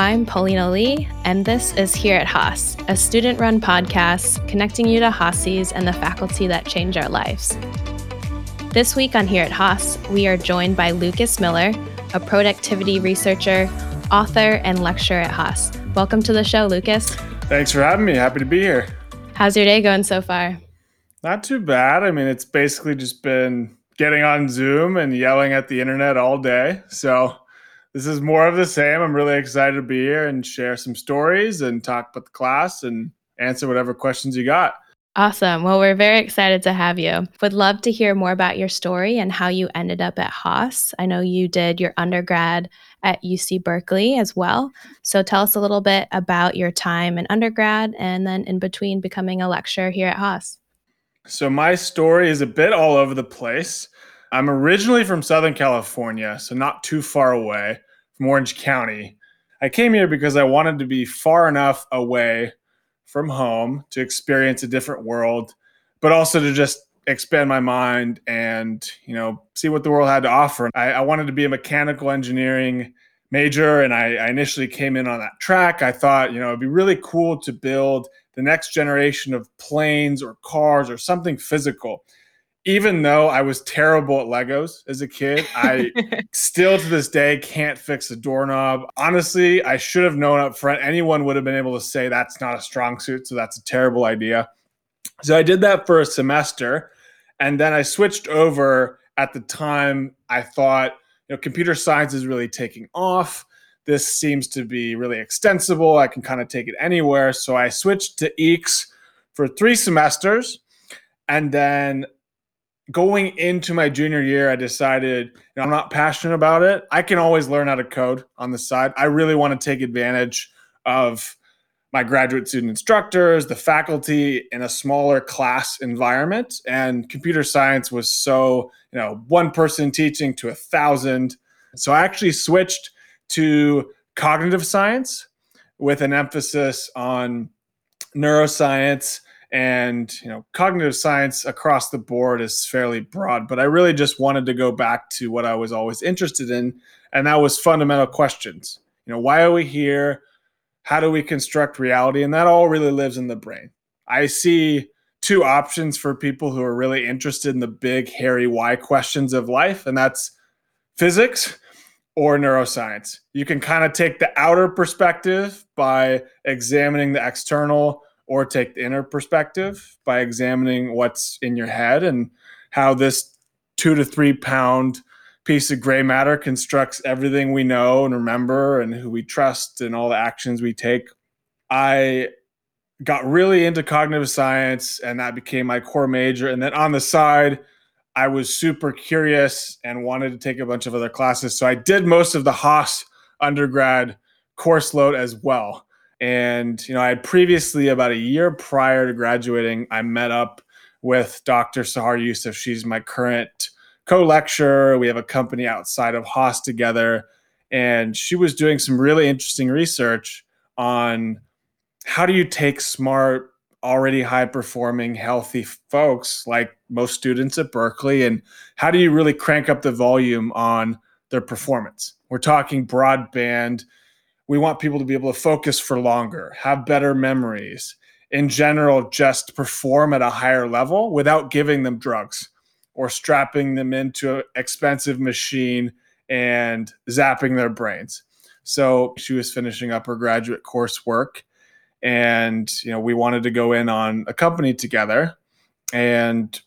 I'm Paulina Lee, and this is Here at Haas, a student run podcast connecting you to Haasies and the faculty that change our lives. This week on Here at Haas, we are joined by Lucas Miller, a productivity researcher, author, and lecturer at Haas. Welcome to the show, Lucas. Thanks for having me. Happy to be here. How's your day going so far? Not too bad. I mean, it's basically just been getting on Zoom and yelling at the internet all day. So, this is more of the same. I'm really excited to be here and share some stories and talk with the class and answer whatever questions you got. Awesome. Well, we're very excited to have you. Would love to hear more about your story and how you ended up at Haas. I know you did your undergrad at UC Berkeley as well. So tell us a little bit about your time in undergrad and then in between becoming a lecturer here at Haas. So, my story is a bit all over the place. I'm originally from Southern California, so not too far away from Orange County. I came here because I wanted to be far enough away from home to experience a different world, but also to just expand my mind and you know see what the world had to offer. I, I wanted to be a mechanical engineering major, and I, I initially came in on that track. I thought you know it'd be really cool to build the next generation of planes or cars or something physical even though I was terrible at Legos as a kid, I still to this day can't fix a doorknob. Honestly, I should have known up front. Anyone would have been able to say that's not a strong suit, so that's a terrible idea. So I did that for a semester, and then I switched over. At the time, I thought, you know, computer science is really taking off. This seems to be really extensible. I can kind of take it anywhere. So I switched to EECS for three semesters. And then going into my junior year, I decided you know, I'm not passionate about it. I can always learn how to code on the side. I really want to take advantage of my graduate student instructors, the faculty in a smaller class environment. And computer science was so, you know, one person teaching to a thousand. So I actually switched to cognitive science with an emphasis on neuroscience and you know cognitive science across the board is fairly broad but i really just wanted to go back to what i was always interested in and that was fundamental questions. You know why are we here? How do we construct reality? And that all really lives in the brain. I see two options for people who are really interested in the big hairy why questions of life and that's physics or neuroscience. You can kind of take the outer perspective by examining the external or take the inner perspective by examining what's in your head and how this two to three pound piece of gray matter constructs everything we know and remember and who we trust and all the actions we take. I got really into cognitive science and that became my core major. And then on the side, I was super curious and wanted to take a bunch of other classes. So I did most of the Haas undergrad course load as well. And, you know, I had previously, about a year prior to graduating, I met up with Dr. Sahar Yousef. She's my current co lecturer. We have a company outside of Haas together. And she was doing some really interesting research on how do you take smart, already high performing, healthy folks like most students at Berkeley, and how do you really crank up the volume on their performance? We're talking broadband we want people to be able to focus for longer, have better memories, in general, just perform at a higher level without giving them drugs or strapping them into an expensive machine and zapping their brains. So she was finishing up her graduate coursework and you know we wanted to go in on a company together and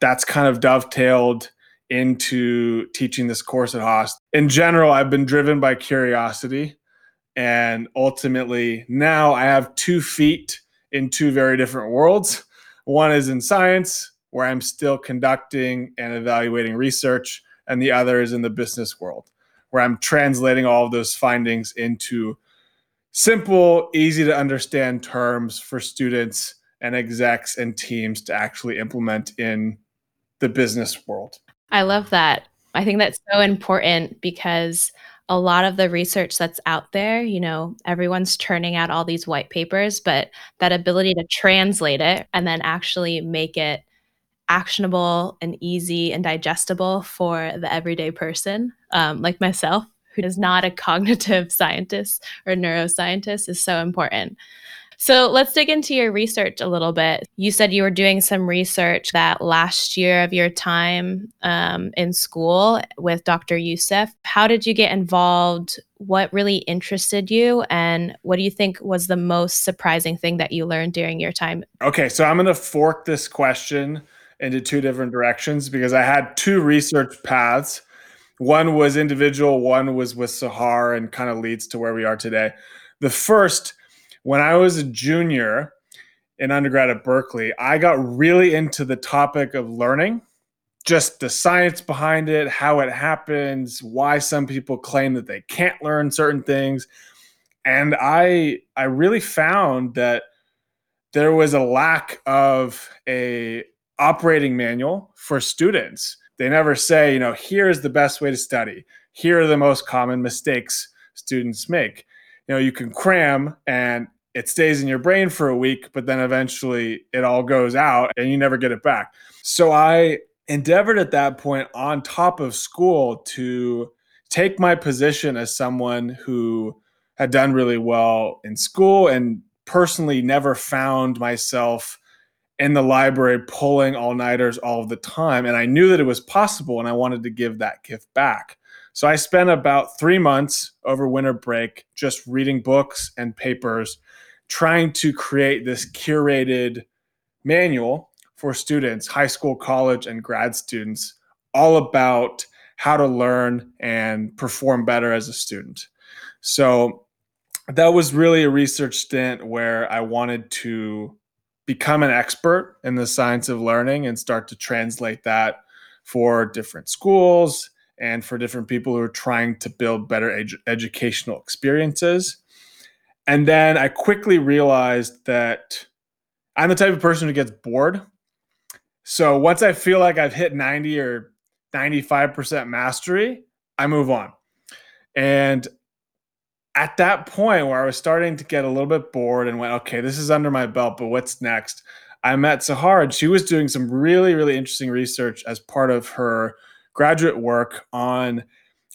that's kind of dovetailed into teaching this course at Haas. In general, I've been driven by curiosity and ultimately, now I have two feet in two very different worlds. One is in science, where I'm still conducting and evaluating research, and the other is in the business world, where I'm translating all of those findings into simple, easy to understand terms for students and execs and teams to actually implement in the business world. I love that. I think that's so important because a lot of the research that's out there, you know, everyone's churning out all these white papers, but that ability to translate it and then actually make it actionable and easy and digestible for the everyday person, um, like myself, who is not a cognitive scientist or neuroscientist is so important. So let's dig into your research a little bit. You said you were doing some research that last year of your time um, in school with Dr. Yousef. How did you get involved? What really interested you? And what do you think was the most surprising thing that you learned during your time? Okay, so I'm going to fork this question into two different directions because I had two research paths. One was individual, one was with Sahar, and kind of leads to where we are today. The first, when I was a junior in undergrad at Berkeley, I got really into the topic of learning, just the science behind it, how it happens, why some people claim that they can't learn certain things. And I I really found that there was a lack of a operating manual for students. They never say, you know, here's the best way to study. Here are the most common mistakes students make you know you can cram and it stays in your brain for a week but then eventually it all goes out and you never get it back. So i endeavored at that point on top of school to take my position as someone who had done really well in school and personally never found myself in the library pulling all-nighters all the time. And i knew that it was possible and i wanted to give that gift back so I spent about three months over winter break just reading books and papers, trying to create this curated manual for students, high school, college, and grad students, all about how to learn and perform better as a student. So that was really a research stint where I wanted to become an expert in the science of learning and start to translate that for different schools and for different people who are trying to build better edu- educational experiences. And then I quickly realized that I'm the type of person who gets bored. So once I feel like I've hit 90 or 95% mastery, I move on. And at that point where I was starting to get a little bit bored and went, okay, this is under my belt, but what's next? I met Sahar and she was doing some really, really interesting research as part of her graduate work on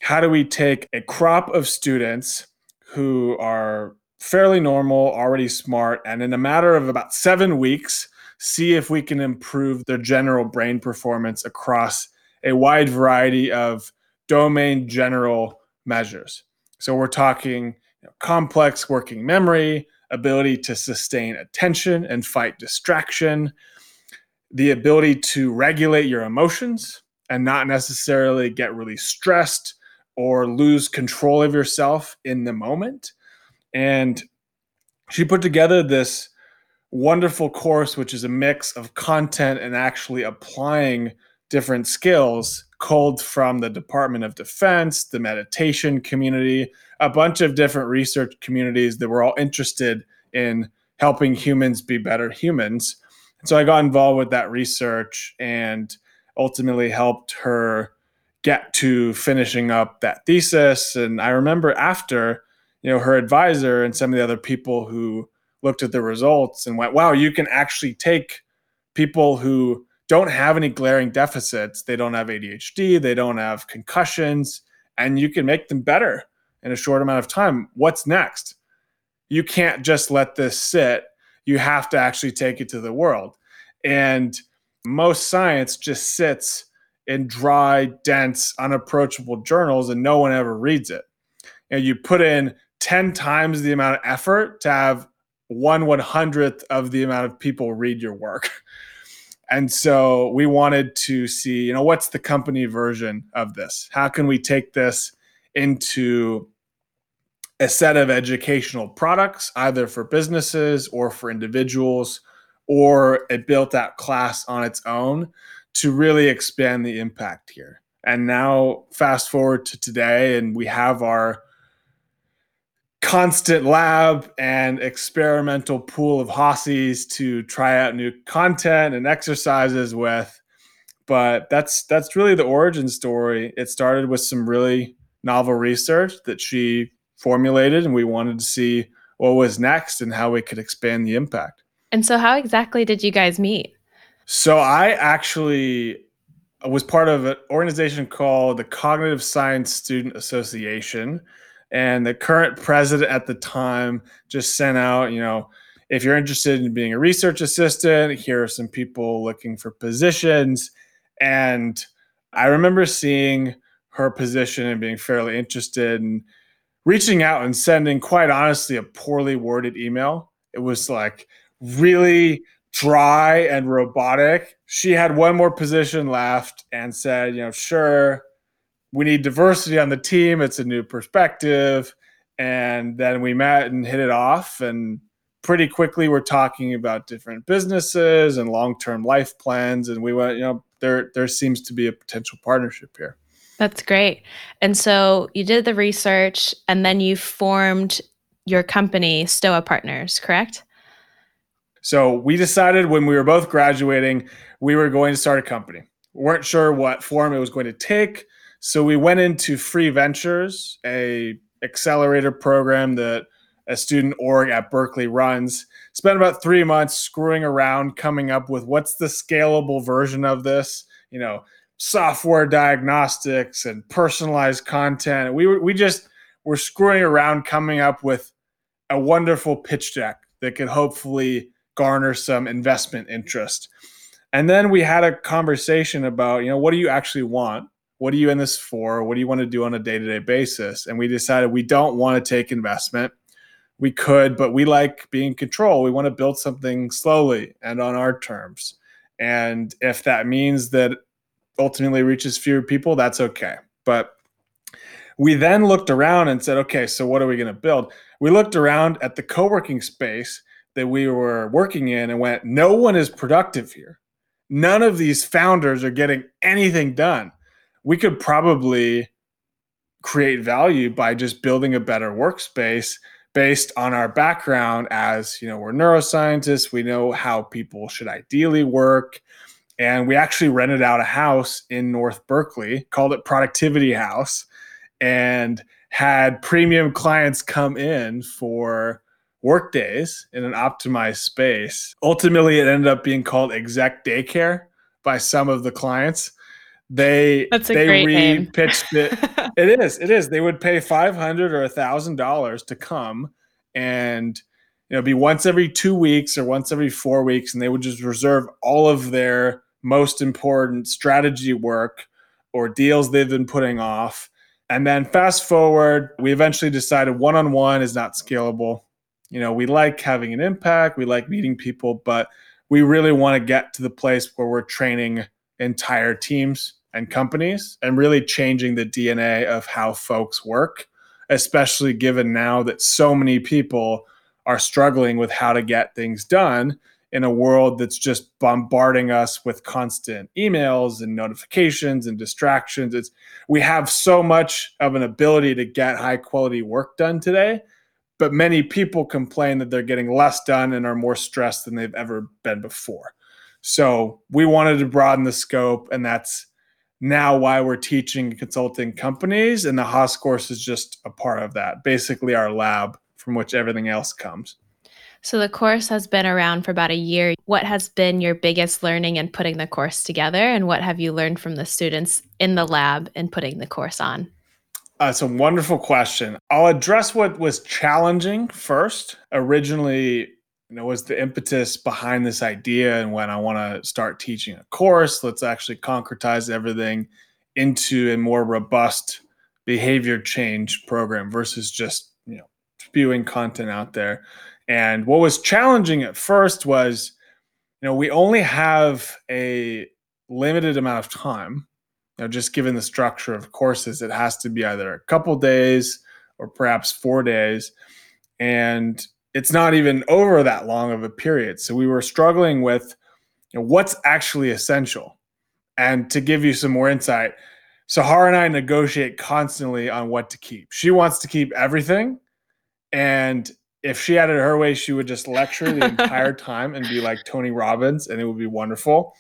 how do we take a crop of students who are fairly normal, already smart, and in a matter of about seven weeks, see if we can improve their general brain performance across a wide variety of domain general measures. So we're talking you know, complex working memory, ability to sustain attention and fight distraction, the ability to regulate your emotions, and not necessarily get really stressed or lose control of yourself in the moment. And she put together this wonderful course, which is a mix of content and actually applying different skills culled from the Department of Defense, the meditation community, a bunch of different research communities that were all interested in helping humans be better humans. And so I got involved with that research and ultimately helped her get to finishing up that thesis. And I remember after, you know, her advisor and some of the other people who looked at the results and went, wow, you can actually take people who don't have any glaring deficits, they don't have ADHD, they don't have concussions, and you can make them better in a short amount of time. What's next? You can't just let this sit. You have to actually take it to the world. And most science just sits in dry, dense, unapproachable journals and no one ever reads it. And you put in 10 times the amount of effort to have one one hundredth of the amount of people read your work. And so we wanted to see, you know, what's the company version of this? How can we take this into a set of educational products, either for businesses or for individuals? Or it built that class on its own to really expand the impact here. And now, fast forward to today, and we have our constant lab and experimental pool of Haasies to try out new content and exercises with. But that's that's really the origin story. It started with some really novel research that she formulated, and we wanted to see what was next and how we could expand the impact. And so, how exactly did you guys meet? So, I actually was part of an organization called the Cognitive Science Student Association. And the current president at the time just sent out, you know, if you're interested in being a research assistant, here are some people looking for positions. And I remember seeing her position and being fairly interested and reaching out and sending, quite honestly, a poorly worded email. It was like really dry and robotic. She had one more position left and said, you know, sure, we need diversity on the team. It's a new perspective. And then we met and hit it off. And pretty quickly, we're talking about different businesses and long term life plans. And we went, you know, there, there seems to be a potential partnership here. That's great. And so you did the research and then you formed your company, Stoa Partners, correct? So we decided when we were both graduating, we were going to start a company. We weren't sure what form it was going to take. So we went into Free Ventures, a accelerator program that a student org at Berkeley runs. Spent about three months screwing around, coming up with what's the scalable version of this. You know, software diagnostics and personalized content. We were, we just were screwing around coming up with a wonderful pitch deck that could hopefully garner some investment interest. And then we had a conversation about, you know, what do you actually want? What are you in this for? What do you want to do on a day-to-day basis? And we decided we don't want to take investment. We could, but we like being in control. We want to build something slowly and on our terms. And if that means that ultimately reaches fewer people, that's okay. But we then looked around and said, okay, so what are we going to build? We looked around at the co working space that we were working in and went, no one is productive here. None of these founders are getting anything done. We could probably create value by just building a better workspace based on our background as you know we're neuroscientists we know how people should ideally work and we actually rented out a house in North Berkeley, called it Productivity House, and had premium clients come in for work days in an optimized space. Ultimately, it ended up being called exec daycare by some of the clients. They That's a they great name. it. it is. It is. They would pay five hundred or a thousand dollars to come and you know be once every two weeks or once every four weeks, and they would just reserve all of their most important strategy work or deals they've been putting off. And then fast forward, we eventually decided one on one is not scalable. You know, we like having an impact, we like meeting people, but we really want to get to the place where we're training entire teams and companies and really changing the DNA of how folks work, especially given now that so many people are struggling with how to get things done in a world that's just bombarding us with constant emails and notifications and distractions. It's we have so much of an ability to get high quality work done today but many people complain that they're getting less done and are more stressed than they've ever been before so we wanted to broaden the scope and that's now why we're teaching consulting companies and the haas course is just a part of that basically our lab from which everything else comes so the course has been around for about a year. What has been your biggest learning in putting the course together, and what have you learned from the students in the lab in putting the course on? Uh, it's a wonderful question. I'll address what was challenging first. Originally, you know, was the impetus behind this idea, and when I want to start teaching a course, let's actually concretize everything into a more robust behavior change program versus just you know spewing content out there. And what was challenging at first was, you know, we only have a limited amount of time. You know, just given the structure of courses, it has to be either a couple days or perhaps four days. And it's not even over that long of a period. So we were struggling with you know, what's actually essential. And to give you some more insight, Sahar and I negotiate constantly on what to keep. She wants to keep everything. And if she had it her way, she would just lecture the entire time and be like Tony Robbins, and it would be wonderful.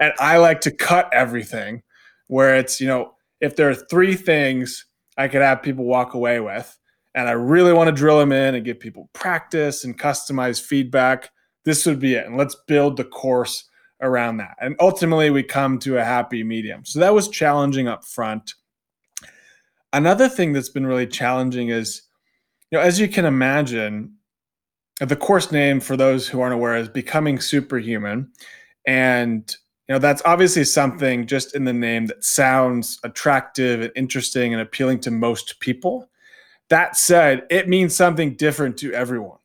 And I like to cut everything where it's, you know, if there are three things I could have people walk away with, and I really want to drill them in and give people practice and customized feedback, this would be it. And let's build the course around that. And ultimately, we come to a happy medium. So that was challenging up front. Another thing that's been really challenging is, you know, as you can imagine, the course name for those who aren't aware is Becoming Superhuman. And you know, that's obviously something just in the name that sounds attractive and interesting and appealing to most people. That said, it means something different to everyone,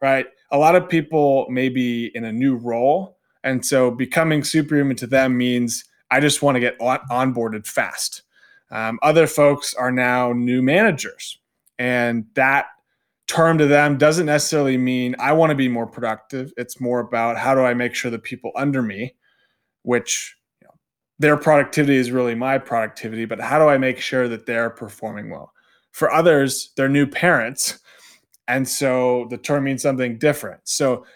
right? A lot of people may be in a new role. And so becoming superhuman to them means I just want to get on- onboarded fast. Um, other folks are now new managers, and that term to them doesn't necessarily mean I want to be more productive. It's more about how do I make sure the people under me, which you know, their productivity is really my productivity, but how do I make sure that they're performing well? For others, they're new parents. And so the term means something different. So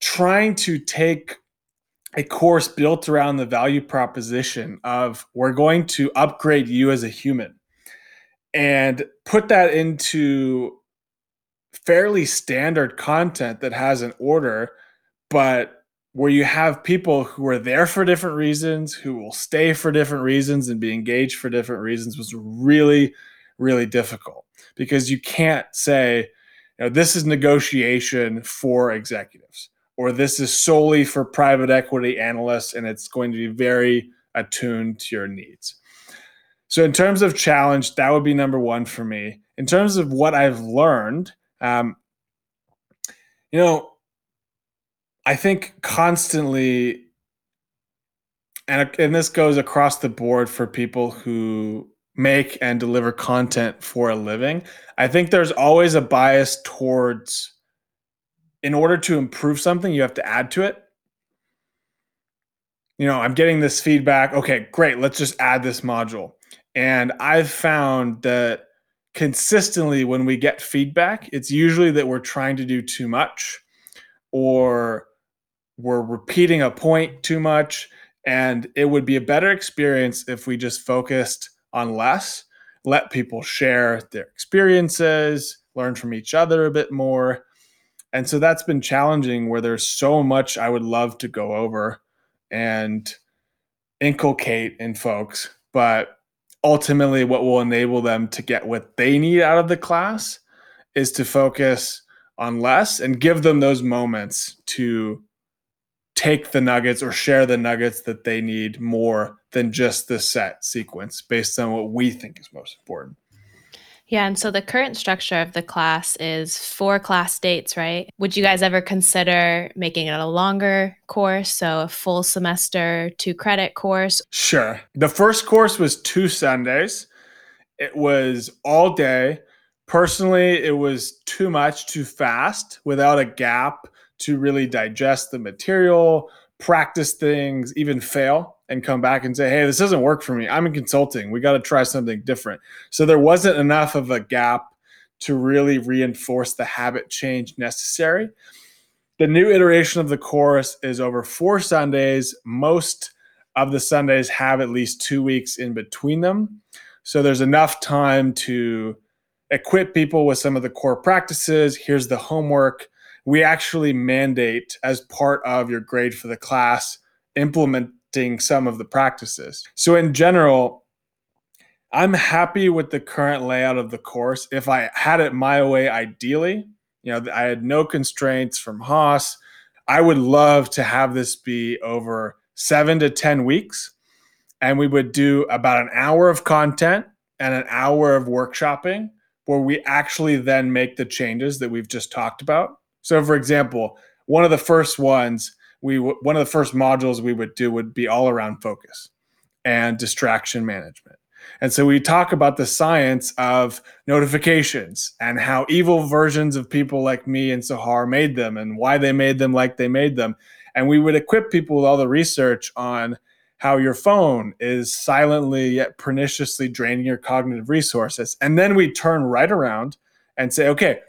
trying to take a course built around the value proposition of we're going to upgrade you as a human and put that into fairly standard content that has an order but where you have people who are there for different reasons who will stay for different reasons and be engaged for different reasons was really really difficult because you can't say you know this is negotiation for executives or this is solely for private equity analysts and it's going to be very attuned to your needs. So, in terms of challenge, that would be number one for me. In terms of what I've learned, um, you know, I think constantly, and, and this goes across the board for people who make and deliver content for a living. I think there's always a bias towards in order to improve something, you have to add to it. You know, I'm getting this feedback. Okay, great. Let's just add this module. And I've found that consistently when we get feedback, it's usually that we're trying to do too much or we're repeating a point too much. And it would be a better experience if we just focused on less, let people share their experiences, learn from each other a bit more, and so that's been challenging where there's so much I would love to go over and inculcate in folks, but ultimately what will enable them to get what they need out of the class is to focus on less and give them those moments to take the nuggets or share the nuggets that they need more than just the set sequence based on what we think is most important. Yeah, and so the current structure of the class is four class dates, right? Would you guys ever consider making it a longer course, so a full semester, two credit course? Sure. The first course was two Sundays. It was all day. Personally, it was too much, too fast, without a gap to really digest the material, practice things, even fail and come back and say, hey, this doesn't work for me. I'm in consulting. We got to try something different. So there wasn't enough of a gap to really reinforce the habit change necessary. The new iteration of the course is over four Sundays. Most of the Sundays have at least two weeks in between them. So there's enough time to equip people with some of the core practices. Here's the homework. We actually mandate as part of your grade for the class implementing some of the practices. So, in general, I'm happy with the current layout of the course. If I had it my way, ideally, you know, I had no constraints from Haas. I would love to have this be over seven to 10 weeks. And we would do about an hour of content and an hour of workshopping where we actually then make the changes that we've just talked about. So, for example, one of the first ones we w- one of the first modules we would do would be all around focus and distraction management. And so we talk about the science of notifications and how evil versions of people like me and Sahar made them and why they made them like they made them. And we would equip people with all the research on how your phone is silently yet perniciously draining your cognitive resources. And then we turn right around and say, okay,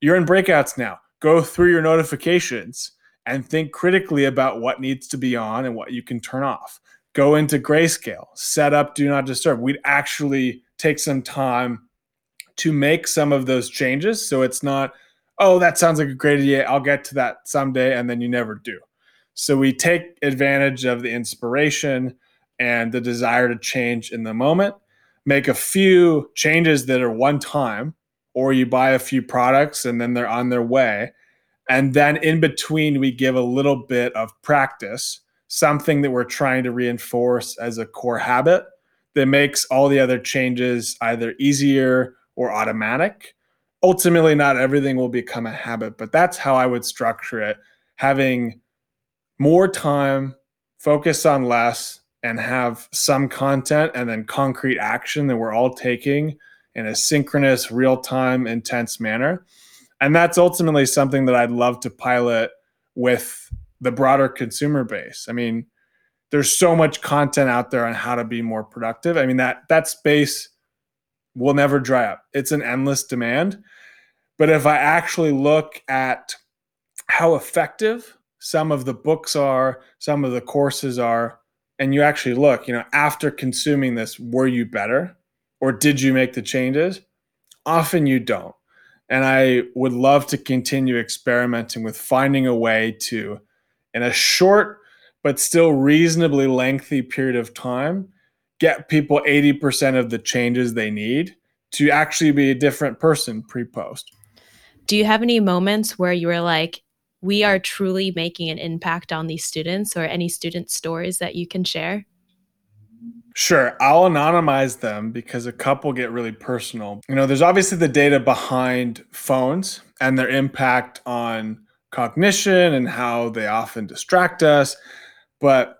you're in breakouts now. Go through your notifications and think critically about what needs to be on and what you can turn off. Go into grayscale, set up do not disturb. We'd actually take some time to make some of those changes so it's not, oh, that sounds like a great idea. I'll get to that someday, and then you never do. So we take advantage of the inspiration and the desire to change in the moment, make a few changes that are one time, or you buy a few products and then they're on their way. And then in between, we give a little bit of practice, something that we're trying to reinforce as a core habit that makes all the other changes either easier or automatic. Ultimately, not everything will become a habit, but that's how I would structure it. Having more time, focus on less, and have some content and then concrete action that we're all taking in a synchronous, real time, intense manner. And that's ultimately something that I'd love to pilot with the broader consumer base. I mean, there's so much content out there on how to be more productive. I mean, that that space will never dry up. It's an endless demand. But if I actually look at how effective some of the books are, some of the courses are, and you actually look, you know, after consuming this, were you better or did you make the changes? Often you don't. And I would love to continue experimenting with finding a way to, in a short but still reasonably lengthy period of time, get people 80% of the changes they need to actually be a different person pre post. Do you have any moments where you were like, we are truly making an impact on these students or any student stories that you can share? Sure. I'll anonymize them because a couple get really personal. You know, there's obviously the data behind phones and their impact on cognition and how they often distract us. But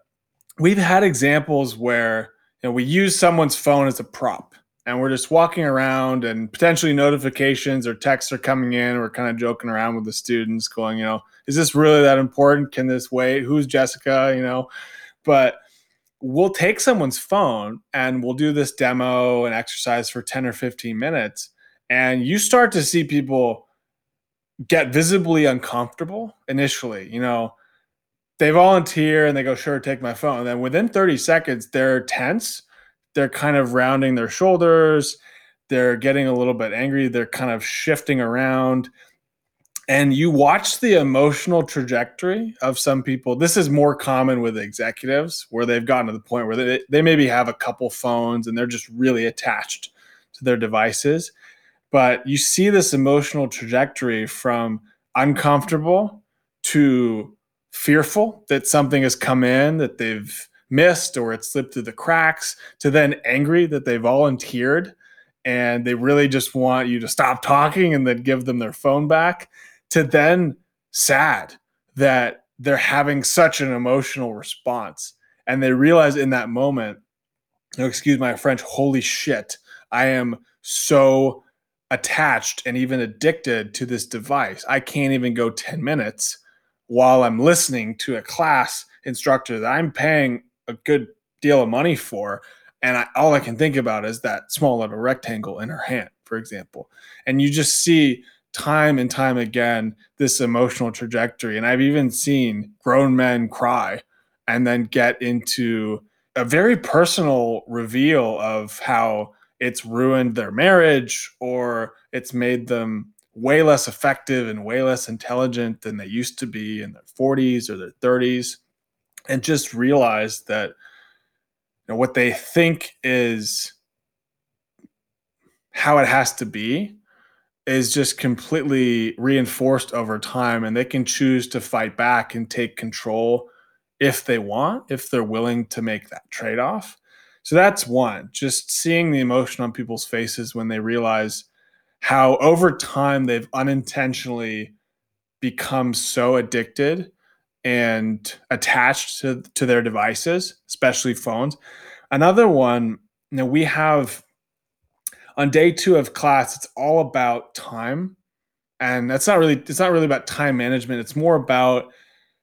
we've had examples where you know, we use someone's phone as a prop and we're just walking around and potentially notifications or texts are coming in. We're kind of joking around with the students, going, you know, is this really that important? Can this wait? Who's Jessica? You know, but we'll take someone's phone and we'll do this demo and exercise for 10 or 15 minutes. And you start to see people get visibly uncomfortable initially. You know, they volunteer and they go, sure, take my phone. And then within 30 seconds, they're tense they're kind of rounding their shoulders. They're getting a little bit angry. They're kind of shifting around. And you watch the emotional trajectory of some people. This is more common with executives where they've gotten to the point where they, they maybe have a couple phones and they're just really attached to their devices. But you see this emotional trajectory from uncomfortable to fearful that something has come in that they've missed or it slipped through the cracks to then angry that they volunteered and they really just want you to stop talking and then give them their phone back to then sad that they're having such an emotional response and they realize in that moment oh, excuse my french holy shit i am so attached and even addicted to this device i can't even go 10 minutes while i'm listening to a class instructor that i'm paying a good deal of money for. And I, all I can think about is that small little rectangle in her hand, for example. And you just see time and time again this emotional trajectory. And I've even seen grown men cry and then get into a very personal reveal of how it's ruined their marriage or it's made them way less effective and way less intelligent than they used to be in their 40s or their 30s and just realize that you know, what they think is how it has to be is just completely reinforced over time and they can choose to fight back and take control if they want if they're willing to make that trade-off so that's one just seeing the emotion on people's faces when they realize how over time they've unintentionally become so addicted and attached to, to their devices, especially phones. Another one, you know, we have on day two of class, it's all about time. And that's not really, it's not really about time management. It's more about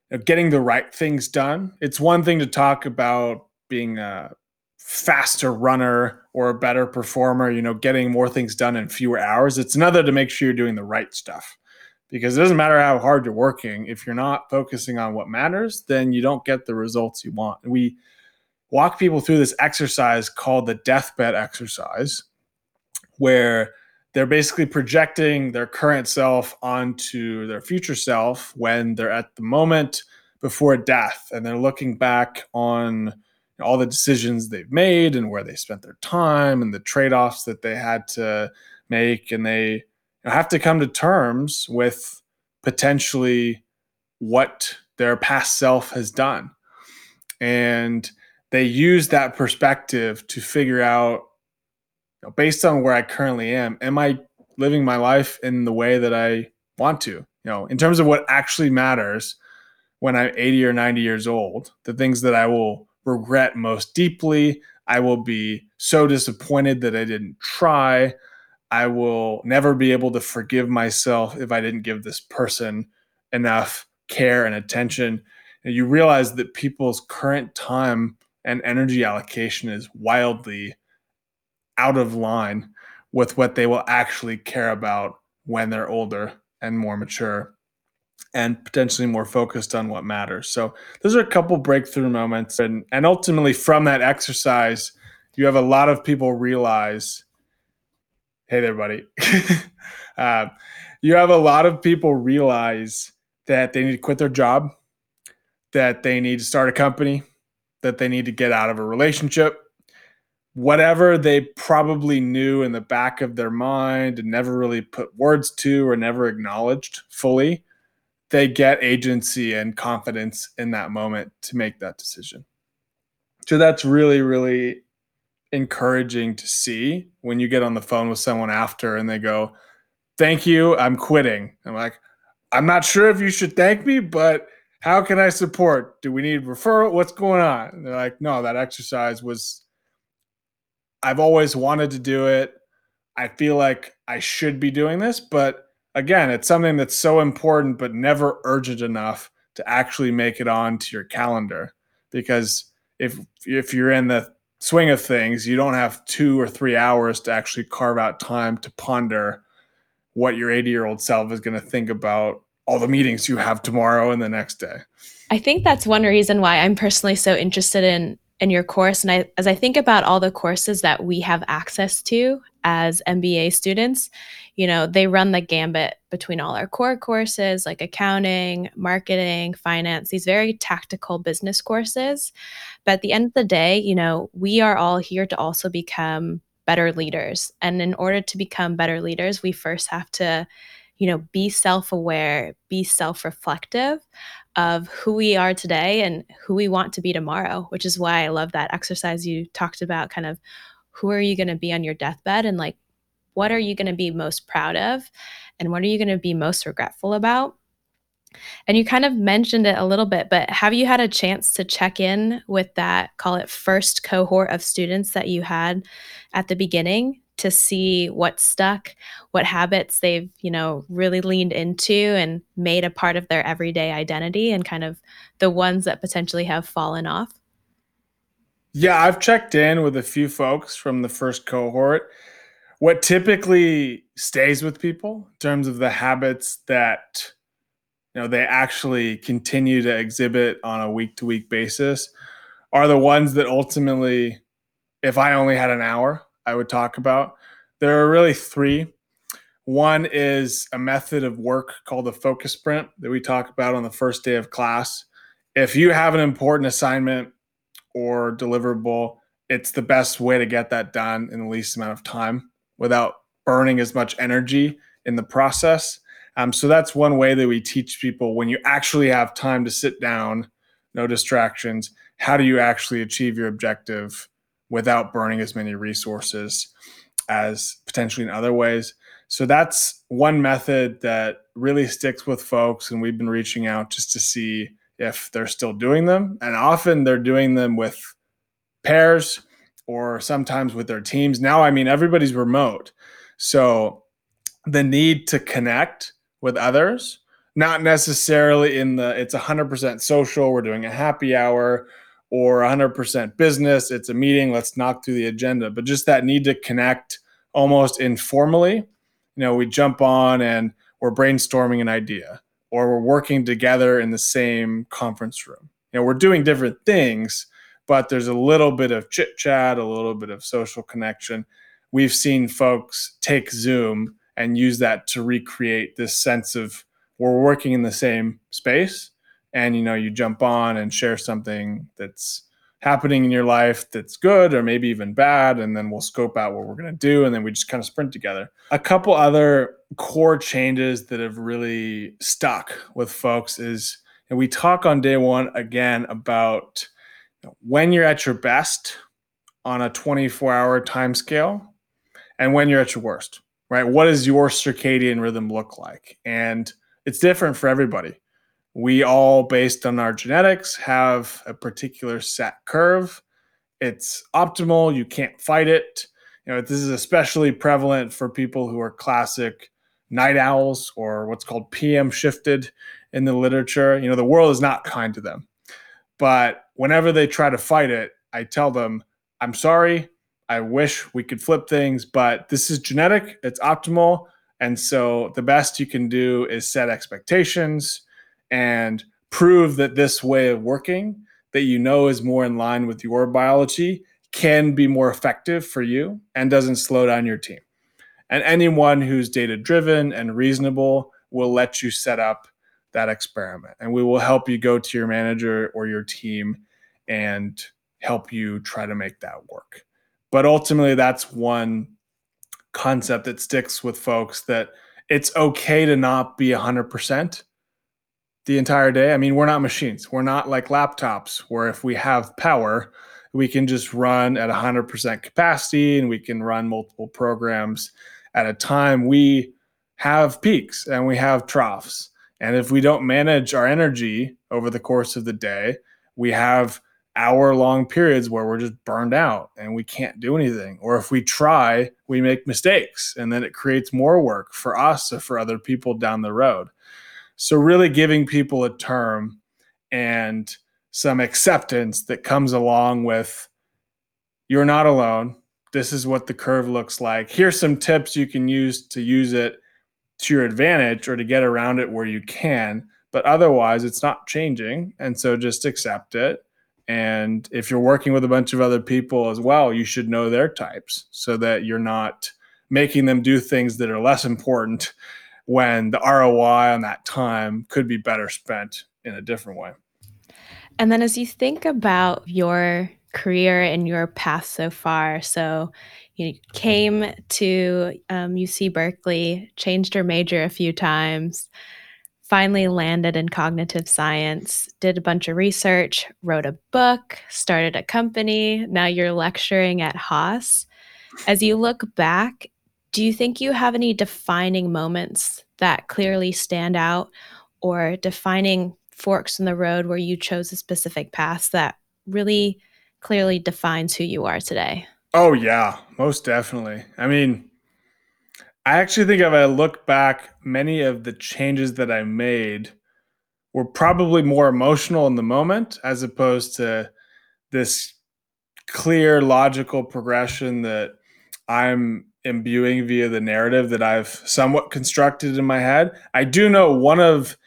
you know, getting the right things done. It's one thing to talk about being a faster runner or a better performer, you know, getting more things done in fewer hours. It's another to make sure you're doing the right stuff because it doesn't matter how hard you're working if you're not focusing on what matters then you don't get the results you want we walk people through this exercise called the deathbed exercise where they're basically projecting their current self onto their future self when they're at the moment before death. And they're looking back on all the decisions they've made and where they spent their time and the trade-offs that they had to make. And they have to come to terms with potentially what their past self has done. And they use that perspective to figure out know, based on where i currently am am i living my life in the way that i want to you know in terms of what actually matters when i'm 80 or 90 years old the things that i will regret most deeply. I will be so disappointed that I didn't try. I will never be able to forgive myself if I didn't give this person enough care and attention. And you realize that people's current time and energy allocation is wildly out of line with what they will actually care about when they're older and more mature and potentially more focused on what matters. So those are a couple breakthrough moments. And, and ultimately from that exercise, you have a lot of people realize, hey there, buddy. uh, you have a lot of people realize that they need to quit their job, that they need to start a company, that they need to get out of a relationship. Whatever they probably knew in the back of their mind and never really put words to or never acknowledged fully, they get agency and confidence in that moment to make that decision. So that's really, really encouraging to see when you get on the phone with someone after and they go, Thank you, I'm quitting. I'm like, I'm not sure if you should thank me, but how can I support? Do we need referral? What's going on? And they're like, No, that exercise was, I've always wanted to do it. I feel like I should be doing this, but again, it's something that's so important but never urgent enough to actually make it onto your calendar. Because if if you're in the swing of things, you don't have two or three hours to actually carve out time to ponder what your 80 year old self is going to think about all the meetings you have tomorrow and the next day. I think that's one reason why I'm personally so interested in in your course and I as I think about all the courses that we have access to as MBA students, you know, they run the gambit between all our core courses like accounting, marketing, finance, these very tactical business courses. But at the end of the day, you know, we are all here to also become better leaders. And in order to become better leaders, we first have to, you know, be self-aware, be self-reflective of who we are today and who we want to be tomorrow, which is why I love that exercise you talked about kind of who are you going to be on your deathbed and like what are you going to be most proud of and what are you going to be most regretful about? And you kind of mentioned it a little bit but have you had a chance to check in with that call it first cohort of students that you had at the beginning to see what stuck what habits they've you know really leaned into and made a part of their everyday identity and kind of the ones that potentially have fallen off yeah, I've checked in with a few folks from the first cohort. What typically stays with people in terms of the habits that you know they actually continue to exhibit on a week to week basis are the ones that ultimately if I only had an hour, I would talk about. There are really three. One is a method of work called the focus sprint that we talk about on the first day of class. If you have an important assignment or deliverable, it's the best way to get that done in the least amount of time without burning as much energy in the process. Um, so that's one way that we teach people when you actually have time to sit down, no distractions. How do you actually achieve your objective without burning as many resources as potentially in other ways? So that's one method that really sticks with folks. And we've been reaching out just to see if they're still doing them. And often they're doing them with pairs or sometimes with their teams. Now, I mean, everybody's remote. So the need to connect with others, not necessarily in the, it's 100% social, we're doing a happy hour or 100% business, it's a meeting, let's knock through the agenda, but just that need to connect almost informally. You know, we jump on and we're brainstorming an idea or we're working together in the same conference room. You know, we're doing different things, but there's a little bit of chit chat, a little bit of social connection. We've seen folks take Zoom and use that to recreate this sense of we're working in the same space and you know you jump on and share something that's happening in your life that's good or maybe even bad and then we'll scope out what we're going to do and then we just kind of sprint together. A couple other core changes that have really stuck with folks is and we talk on day one again about when you're at your best on a 24 hour time scale and when you're at your worst right? What does your circadian rhythm look like? And it's different for everybody we all, based on our genetics, have a particular set curve. It's optimal. You can't fight it. You know, this is especially prevalent for people who are classic night owls or what's called PM shifted in the literature. You know, the world is not kind to them. But whenever they try to fight it, I tell them, I'm sorry. I wish we could flip things, but this is genetic, it's optimal. And so the best you can do is set expectations and prove that this way of working that you know is more in line with your biology can be more effective for you and doesn't slow down your team. And anyone who's data driven and reasonable will let you set up that experiment. And we will help you go to your manager or your team and help you try to make that work. But ultimately, that's one concept that sticks with folks that it's okay to not be 100% the entire day. I mean, we're not machines. We're not like laptops where if we have power, we can just run at 100% capacity and we can run multiple programs at a time. We have peaks and we have troughs. And if we don't manage our energy over the course of the day, we have hour long periods where we're just burned out and we can't do anything. Or if we try, we make mistakes and then it creates more work for us or for other people down the road. So, really giving people a term and some acceptance that comes along with you're not alone. This is what the curve looks like. Here's some tips you can use to use it to your advantage or to get around it where you can. But otherwise, it's not changing. And so just accept it. And if you're working with a bunch of other people as well, you should know their types so that you're not making them do things that are less important when the ROI on that time could be better spent in a different way. And then as you think about your career and your path so far, so you came to um, UC Berkeley, changed your major a few times, finally landed in cognitive science, did a bunch of research, wrote a book, started a company. Now you're lecturing at Haas. As you look back, do you think you have any defining moments that clearly stand out or defining forks in the road where you chose a specific path that really clearly defines who you are today? Oh, yeah, most definitely. I mean, I actually think if I look back, many of the changes that I made were probably more emotional in the moment as opposed to this clear logical progression that I'm imbuing via the narrative that I've somewhat constructed in my head. I do know one of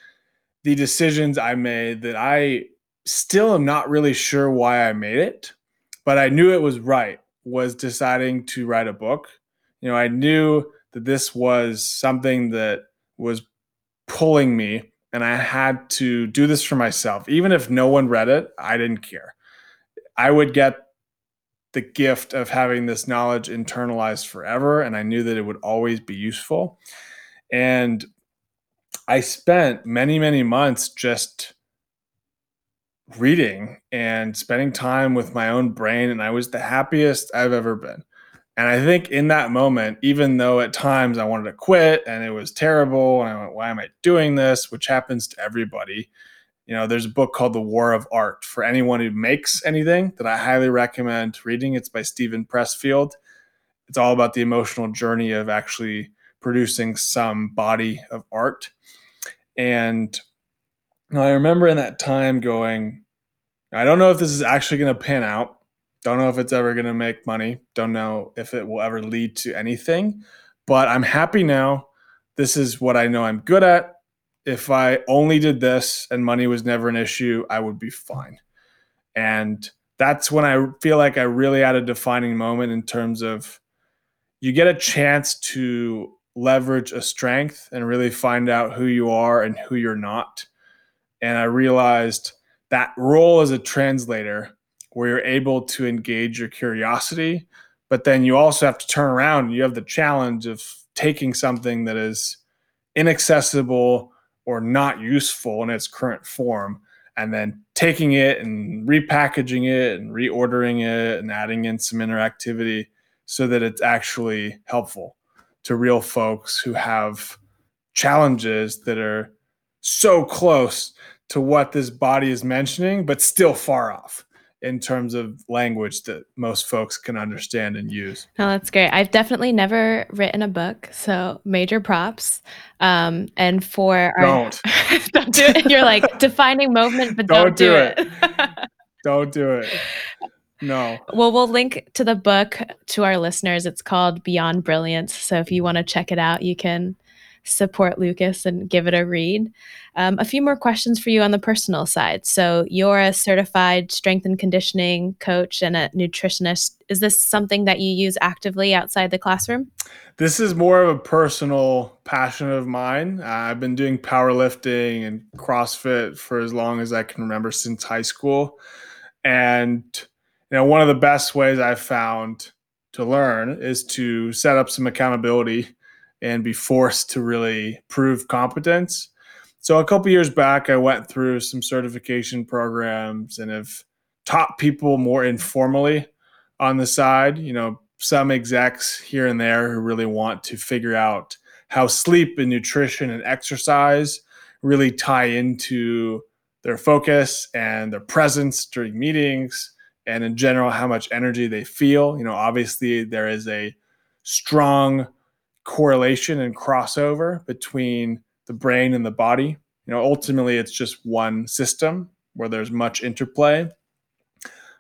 the decisions I made that I still am not really sure why I made it, but I knew it was right was deciding to write a book. You know, I knew that this was something that was pulling me and I had to do this for myself. Even if no one read it, I didn't care. I would get the gift of having this knowledge internalized forever. And I knew that it would always be useful. And I spent many, many months just reading and spending time with my own brain. And I was the happiest I've ever been. And I think in that moment, even though at times I wanted to quit and it was terrible, and I went, why am I doing this? Which happens to everybody you know there's a book called the war of art. For anyone who makes anything that i highly recommend reading it's by Steven Pressfield. It's all about the emotional journey of actually producing some body of art. And i remember in that time going i don't know if this is actually going to pan out. Don't know if it's ever going to make money. Don't know if it will ever lead to anything. But i'm happy now. This is what i know i'm good at if I only did this and money was never an issue, I would be fine. And that's when I feel like I really had a defining moment in terms of you get a chance to leverage a strength and really find out who you are and who you're not. And I realized that role as a translator, where you're able to engage your curiosity, but then you also have to turn around you have the challenge of taking something that is inaccessible or not useful in its current form and then taking it and repackaging it and reordering it and adding in some interactivity so that it's actually helpful to real folks who have challenges that are so close to what this body is mentioning, but still far off in terms of language that most folks can understand and use. No, that's great. I've definitely never written a book, so major props. Um, and for our, don't don't do it. You're like defining movement, but don't, don't do, do, it. it. don't do it. No. Well, we'll link to the book to our listeners. It's called Beyond Brilliance. So if you want to check it out, you can support Lucas and give it a read. Um, a few more questions for you on the personal side. So, you're a certified strength and conditioning coach and a nutritionist. Is this something that you use actively outside the classroom? This is more of a personal passion of mine. Uh, I've been doing powerlifting and CrossFit for as long as I can remember since high school. And you know, one of the best ways I've found to learn is to set up some accountability and be forced to really prove competence. So a couple years back, I went through some certification programs and have taught people more informally on the side. You know, some execs here and there who really want to figure out how sleep and nutrition and exercise really tie into their focus and their presence during meetings and in general how much energy they feel you know obviously there is a strong correlation and crossover between the brain and the body. You know, ultimately it's just one system where there's much interplay.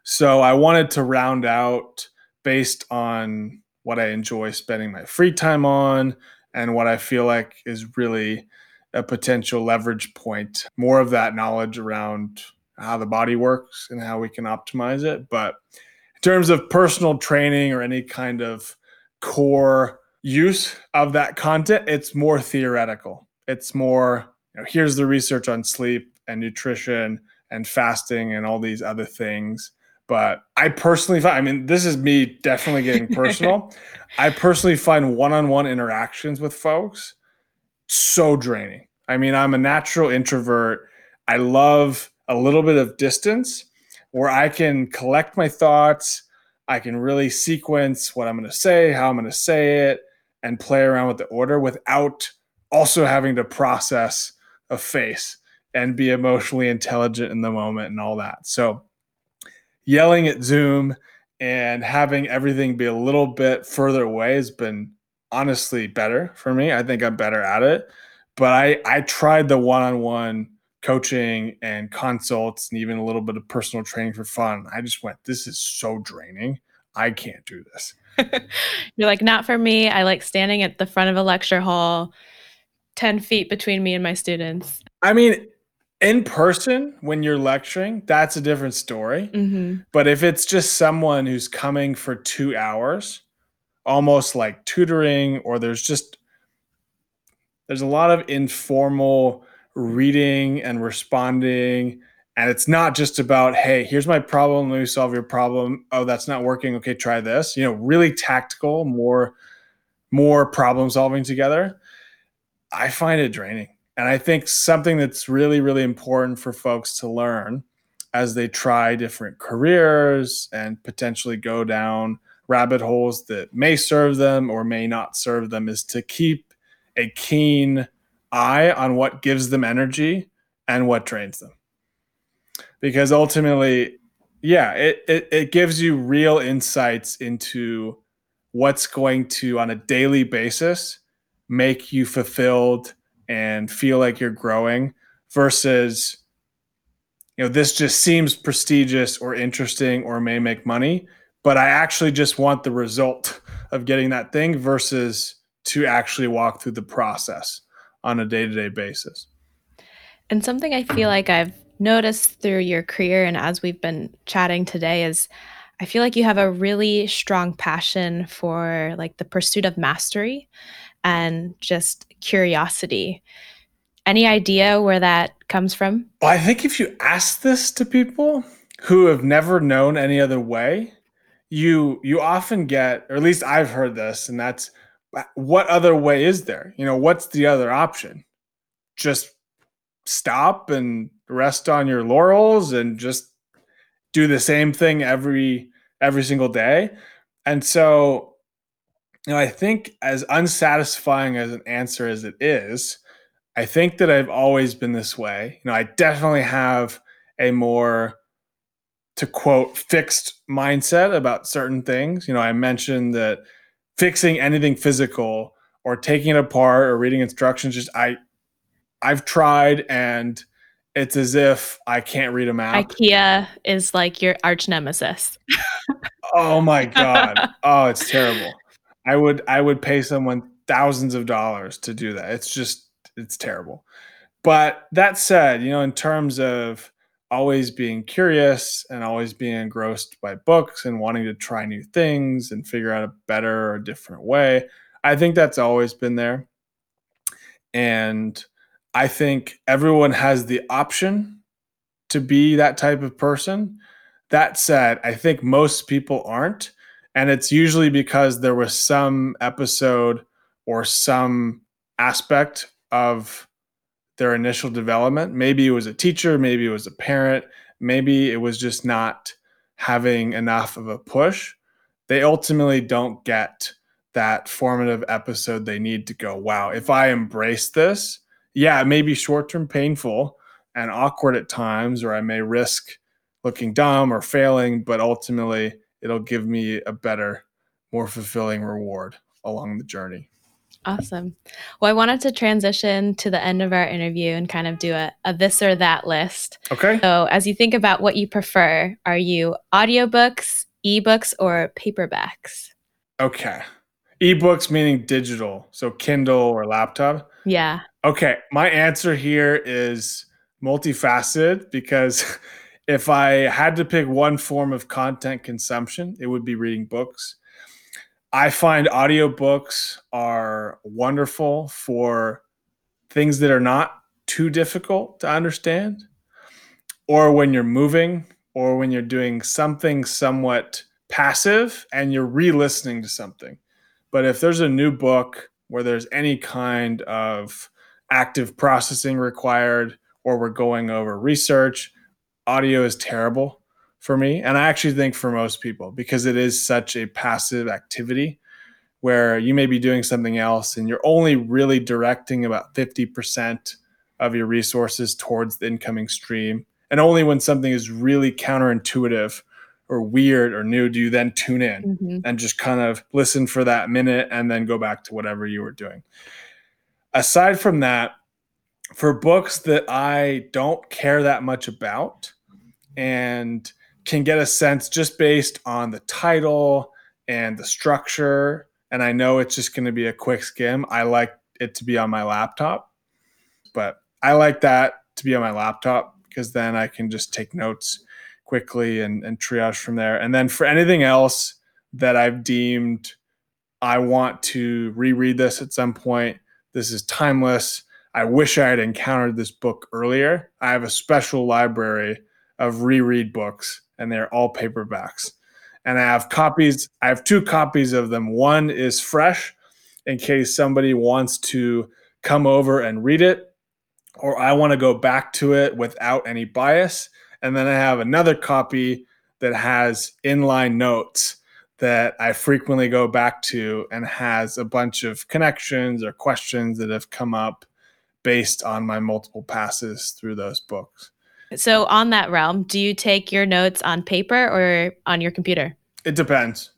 So I wanted to round out based on what I enjoy spending my free time on and what I feel like is really a potential leverage point. More of that knowledge around how the body works and how we can optimize it. But in terms of personal training or any kind of core use of that content, it's more theoretical. It's more, you know, here's the research on sleep and nutrition and fasting and all these other things. But I personally find, I mean, this is me definitely getting personal. I personally find one on one interactions with folks so draining. I mean, I'm a natural introvert. I love a little bit of distance where I can collect my thoughts. I can really sequence what I'm going to say, how I'm going to say it, and play around with the order without also having to process a face and be emotionally intelligent in the moment and all that. So, yelling at Zoom and having everything be a little bit further away has been honestly better for me. I think I'm better at it. But I I tried the one-on-one coaching and consults and even a little bit of personal training for fun. I just went, this is so draining. I can't do this. You're like, not for me. I like standing at the front of a lecture hall, 10 feet between me and my students. I mean, in person, when you're lecturing, that's a different story. Mm-hmm. But if it's just someone who's coming for two hours, almost like tutoring, or there's just, there's a lot of informal reading and responding and it's not just about hey here's my problem let me solve your problem. Oh that's not working. Okay try this. You know really tactical more more problem solving together. I find it draining. And i think something that's really really important for folks to learn as they try different careers and potentially go down rabbit holes that may serve them or may not serve them is to keep a keen eye on what gives them energy and what drains them because ultimately, yeah, it, it, it gives you real insights into what's going to, on a daily basis, make you fulfilled and feel like you're growing versus, you know, this just seems prestigious or interesting or may make money, but I actually just want the result of getting that thing versus to actually walk through the process on a day to day basis. And something I feel like I've noticed through your career and as we've been chatting today is I feel like you have a really strong passion for like the pursuit of mastery and just curiosity. Any idea where that comes from? Well, I think if you ask this to people who have never known any other way, you you often get, or at least I've heard this, and that's what other way is there? You know, what's the other option? Just stop and rest on your laurels and just do the same thing every every single day. And so, you know, I think as unsatisfying as an answer as it is, I think that I've always been this way. You know, I definitely have a more to quote fixed mindset about certain things. You know, I mentioned that fixing anything physical or taking it apart or reading instructions just I I've tried and it's as if I can't read a map. IKEA is like your arch nemesis. oh my god. Oh, it's terrible. I would I would pay someone thousands of dollars to do that. It's just it's terrible. But that said, you know, in terms of always being curious and always being engrossed by books and wanting to try new things and figure out a better or different way, I think that's always been there. And I think everyone has the option to be that type of person. That said, I think most people aren't. And it's usually because there was some episode or some aspect of their initial development. Maybe it was a teacher, maybe it was a parent, maybe it was just not having enough of a push. They ultimately don't get that formative episode they need to go, wow, if I embrace this, yeah, it may be short term painful and awkward at times, or I may risk looking dumb or failing, but ultimately it'll give me a better, more fulfilling reward along the journey. Awesome. Well, I wanted to transition to the end of our interview and kind of do a, a this or that list. Okay. So, as you think about what you prefer, are you audiobooks, ebooks, or paperbacks? Okay. Ebooks meaning digital, so Kindle or laptop. Yeah. Okay, my answer here is multifaceted because if I had to pick one form of content consumption, it would be reading books. I find audiobooks are wonderful for things that are not too difficult to understand, or when you're moving, or when you're doing something somewhat passive and you're re listening to something. But if there's a new book where there's any kind of active processing required or we're going over research, audio is terrible for me. And I actually think for most people, because it is such a passive activity where you may be doing something else and you're only really directing about 50% of your resources towards the incoming stream. And only when something is really counterintuitive or weird or new do you then tune in mm-hmm. and just kind of listen for that minute and then go back to whatever you were doing. Aside from that, for books that I don't care that much about and can get a sense just based on the title and the structure. And I know it's just going to be a quick skim. I like it to be on my laptop, but I like that to be on my laptop because then I can just take notes quickly and, and triage from there. And then for anything else that I've deemed I want to reread this at some point, this is timeless. I wish I had encountered this book earlier. I have a special library of reread books, and they're all paperbacks. And I have copies, I have two copies of them. One is fresh in case somebody wants to come over and read it, or I want to go back to it without any bias. And then I have another copy that has inline notes that I frequently go back to and has a bunch of connections or questions that have come up based on my multiple passes through those books. So, on that realm, do you take your notes on paper or on your computer? It depends.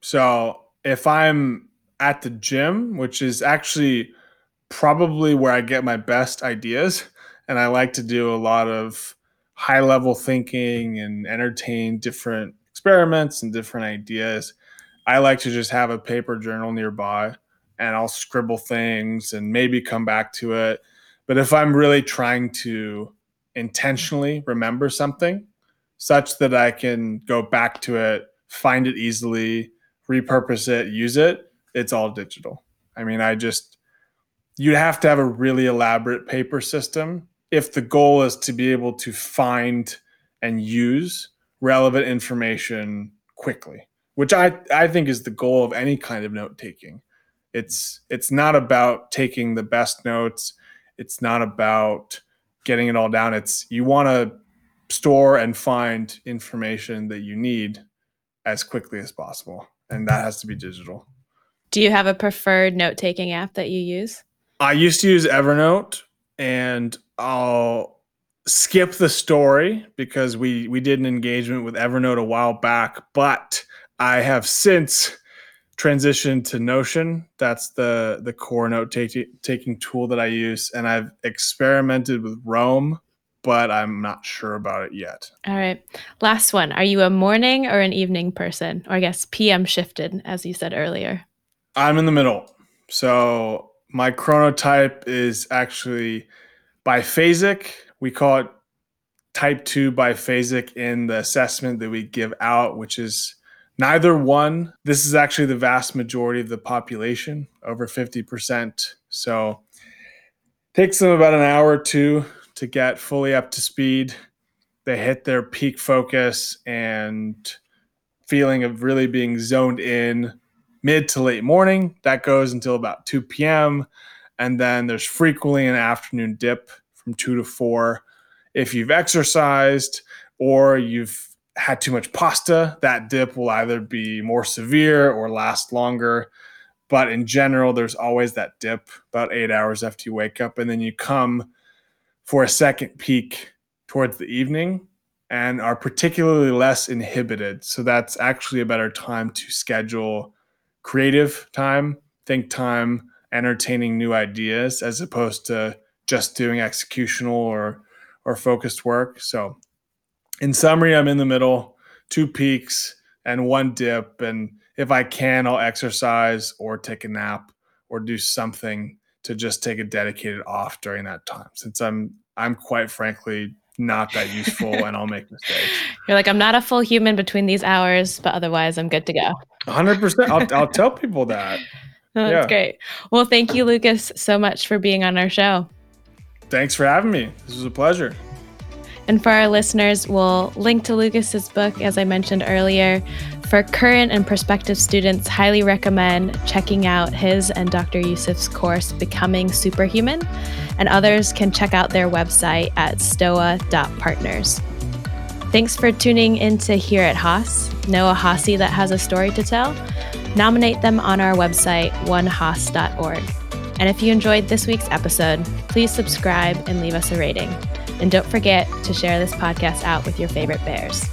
So, if I'm at the gym, which is actually probably where I get my best ideas, and I like to do a lot of high level thinking and entertain different experiments and different ideas, I like to just have a paper journal nearby and I'll scribble things and maybe come back to it. But if I'm really trying to intentionally remember something such that I can go back to it, find it easily, repurpose it, use it, it's all digital. I mean, I just you'd have to have a really elaborate paper system if the goal is to be able to find and use relevant information quickly, which I, I think is the goal of any kind of note taking. It's it's not about taking the best notes. It's not about getting it all down. It's you want to store and find information that you need as quickly as possible. And that has to be digital. Do you have a preferred note taking app that you use? I used to use Evernote and I'll skip the story because we we did an engagement with Evernote a while back, but I have since transitioned to Notion. That's the the core note taking taking tool that I use, and I've experimented with Roam, but I'm not sure about it yet. All right, last one. Are you a morning or an evening person, or I guess PM shifted, as you said earlier? I'm in the middle. So my chronotype is actually biphasic. We call it type 2 biphasic in the assessment that we give out, which is neither one. This is actually the vast majority of the population, over 50%. So takes them about an hour or two to get fully up to speed. They hit their peak focus and feeling of really being zoned in mid to late morning. That goes until about 2 p.m. And then there's frequently an afternoon dip from 2 to 4. If you've exercised or you've had too much pasta, that dip will either be more severe or last longer. But in general, there's always that dip about eight hours after you wake up. And then you come for a second peak towards the evening and are particularly less inhibited. So that's actually a better time to schedule creative time, think time, entertaining new ideas as opposed to just doing executional or or focused work. So in summary, I'm in the middle, two peaks and one dip and if I can, I'll exercise or take a nap or do something to just take a dedicated off during that time since I'm I'm quite frankly not that useful and I'll make mistakes. You're like, I'm not a full human between these hours, but otherwise I'm good to go. 100%. I'll, I'll tell people that. Oh, that's yeah. great. Well, thank you, Lucas, so much for being on our show. Thanks for having me. This was a pleasure. And for our listeners, we'll link to Lucas's book, as I mentioned earlier. For current and prospective students, highly recommend checking out his and Dr. Yousef's course, Becoming Superhuman. And others can check out their website at stoa.partners. Thanks for tuning in to Here at Haas. Noah a Haasie that has a story to tell? Nominate them on our website, onehaas.org. And if you enjoyed this week's episode, please subscribe and leave us a rating. And don't forget to share this podcast out with your favorite bears.